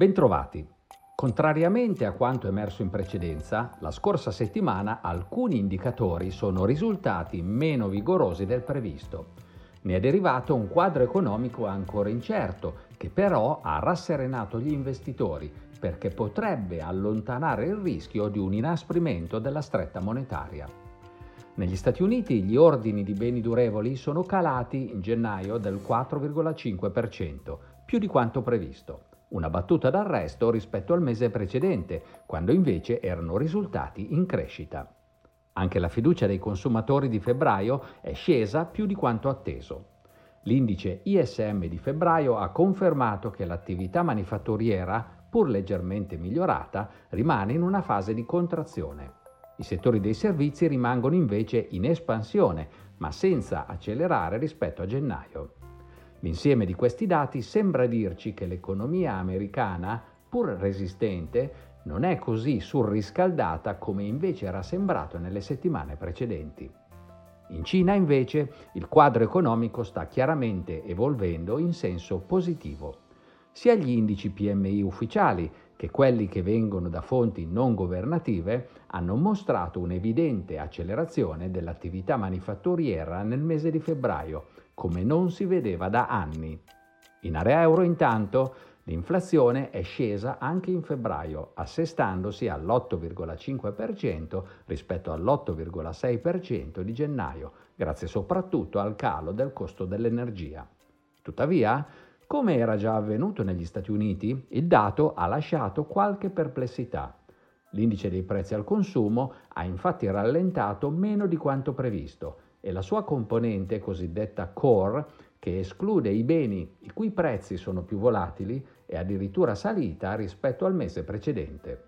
Bentrovati. Contrariamente a quanto emerso in precedenza, la scorsa settimana alcuni indicatori sono risultati meno vigorosi del previsto. Ne è derivato un quadro economico ancora incerto, che però ha rasserenato gli investitori perché potrebbe allontanare il rischio di un inasprimento della stretta monetaria. Negli Stati Uniti gli ordini di beni durevoli sono calati in gennaio del 4,5%, più di quanto previsto una battuta d'arresto rispetto al mese precedente, quando invece erano risultati in crescita. Anche la fiducia dei consumatori di febbraio è scesa più di quanto atteso. L'indice ISM di febbraio ha confermato che l'attività manifatturiera, pur leggermente migliorata, rimane in una fase di contrazione. I settori dei servizi rimangono invece in espansione, ma senza accelerare rispetto a gennaio. L'insieme di questi dati sembra dirci che l'economia americana, pur resistente, non è così surriscaldata come invece era sembrato nelle settimane precedenti. In Cina invece il quadro economico sta chiaramente evolvendo in senso positivo. Sia gli indici PMI ufficiali che quelli che vengono da fonti non governative hanno mostrato un'evidente accelerazione dell'attività manifatturiera nel mese di febbraio, come non si vedeva da anni. In area euro intanto l'inflazione è scesa anche in febbraio, assestandosi all'8,5% rispetto all'8,6% di gennaio, grazie soprattutto al calo del costo dell'energia. Tuttavia, come era già avvenuto negli Stati Uniti, il dato ha lasciato qualche perplessità. L'indice dei prezzi al consumo ha infatti rallentato meno di quanto previsto e la sua componente cosiddetta core, che esclude i beni i cui prezzi sono più volatili, è addirittura salita rispetto al mese precedente.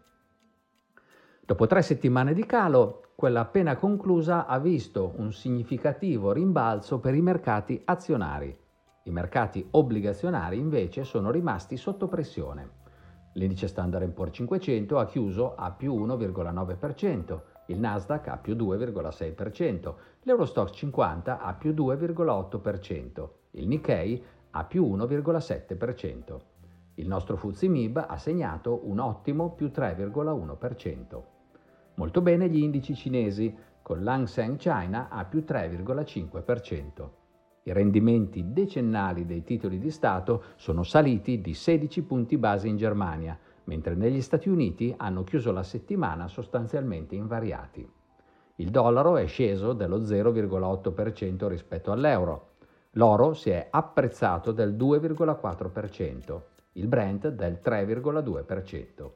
Dopo tre settimane di calo, quella appena conclusa ha visto un significativo rimbalzo per i mercati azionari. I mercati obbligazionari invece sono rimasti sotto pressione. L'indice Standard Poor's 500 ha chiuso a più 1,9%, il Nasdaq a più 2,6%, l'Eurostox 50 a più 2,8%, il Nikkei a più 1,7%. Il nostro FTSE MIB ha segnato un ottimo più 3,1%. Molto bene gli indici cinesi, con l'Hang Seng China a più 3,5%. I rendimenti decennali dei titoli di Stato sono saliti di 16 punti base in Germania, mentre negli Stati Uniti hanno chiuso la settimana sostanzialmente invariati. Il dollaro è sceso dello 0,8% rispetto all'euro. L'oro si è apprezzato del 2,4%, il Brent del 3,2%.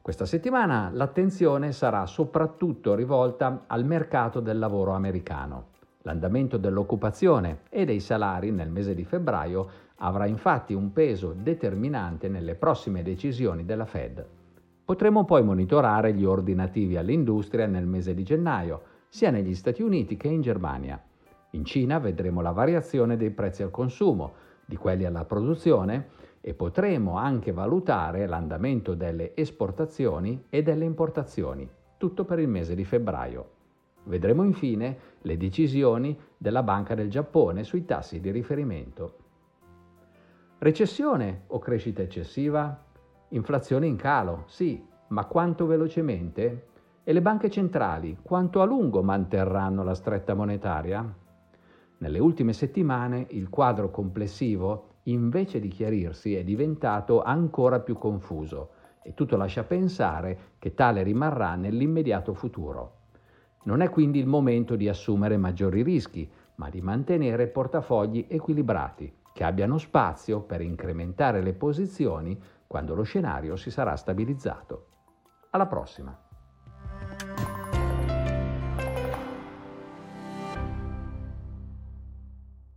Questa settimana l'attenzione sarà soprattutto rivolta al mercato del lavoro americano. L'andamento dell'occupazione e dei salari nel mese di febbraio avrà infatti un peso determinante nelle prossime decisioni della Fed. Potremo poi monitorare gli ordinativi all'industria nel mese di gennaio, sia negli Stati Uniti che in Germania. In Cina vedremo la variazione dei prezzi al consumo, di quelli alla produzione e potremo anche valutare l'andamento delle esportazioni e delle importazioni, tutto per il mese di febbraio. Vedremo infine le decisioni della Banca del Giappone sui tassi di riferimento. Recessione o crescita eccessiva? Inflazione in calo, sì, ma quanto velocemente? E le banche centrali quanto a lungo manterranno la stretta monetaria? Nelle ultime settimane il quadro complessivo, invece di chiarirsi, è diventato ancora più confuso e tutto lascia pensare che tale rimarrà nell'immediato futuro. Non è quindi il momento di assumere maggiori rischi, ma di mantenere portafogli equilibrati che abbiano spazio per incrementare le posizioni quando lo scenario si sarà stabilizzato. Alla prossima!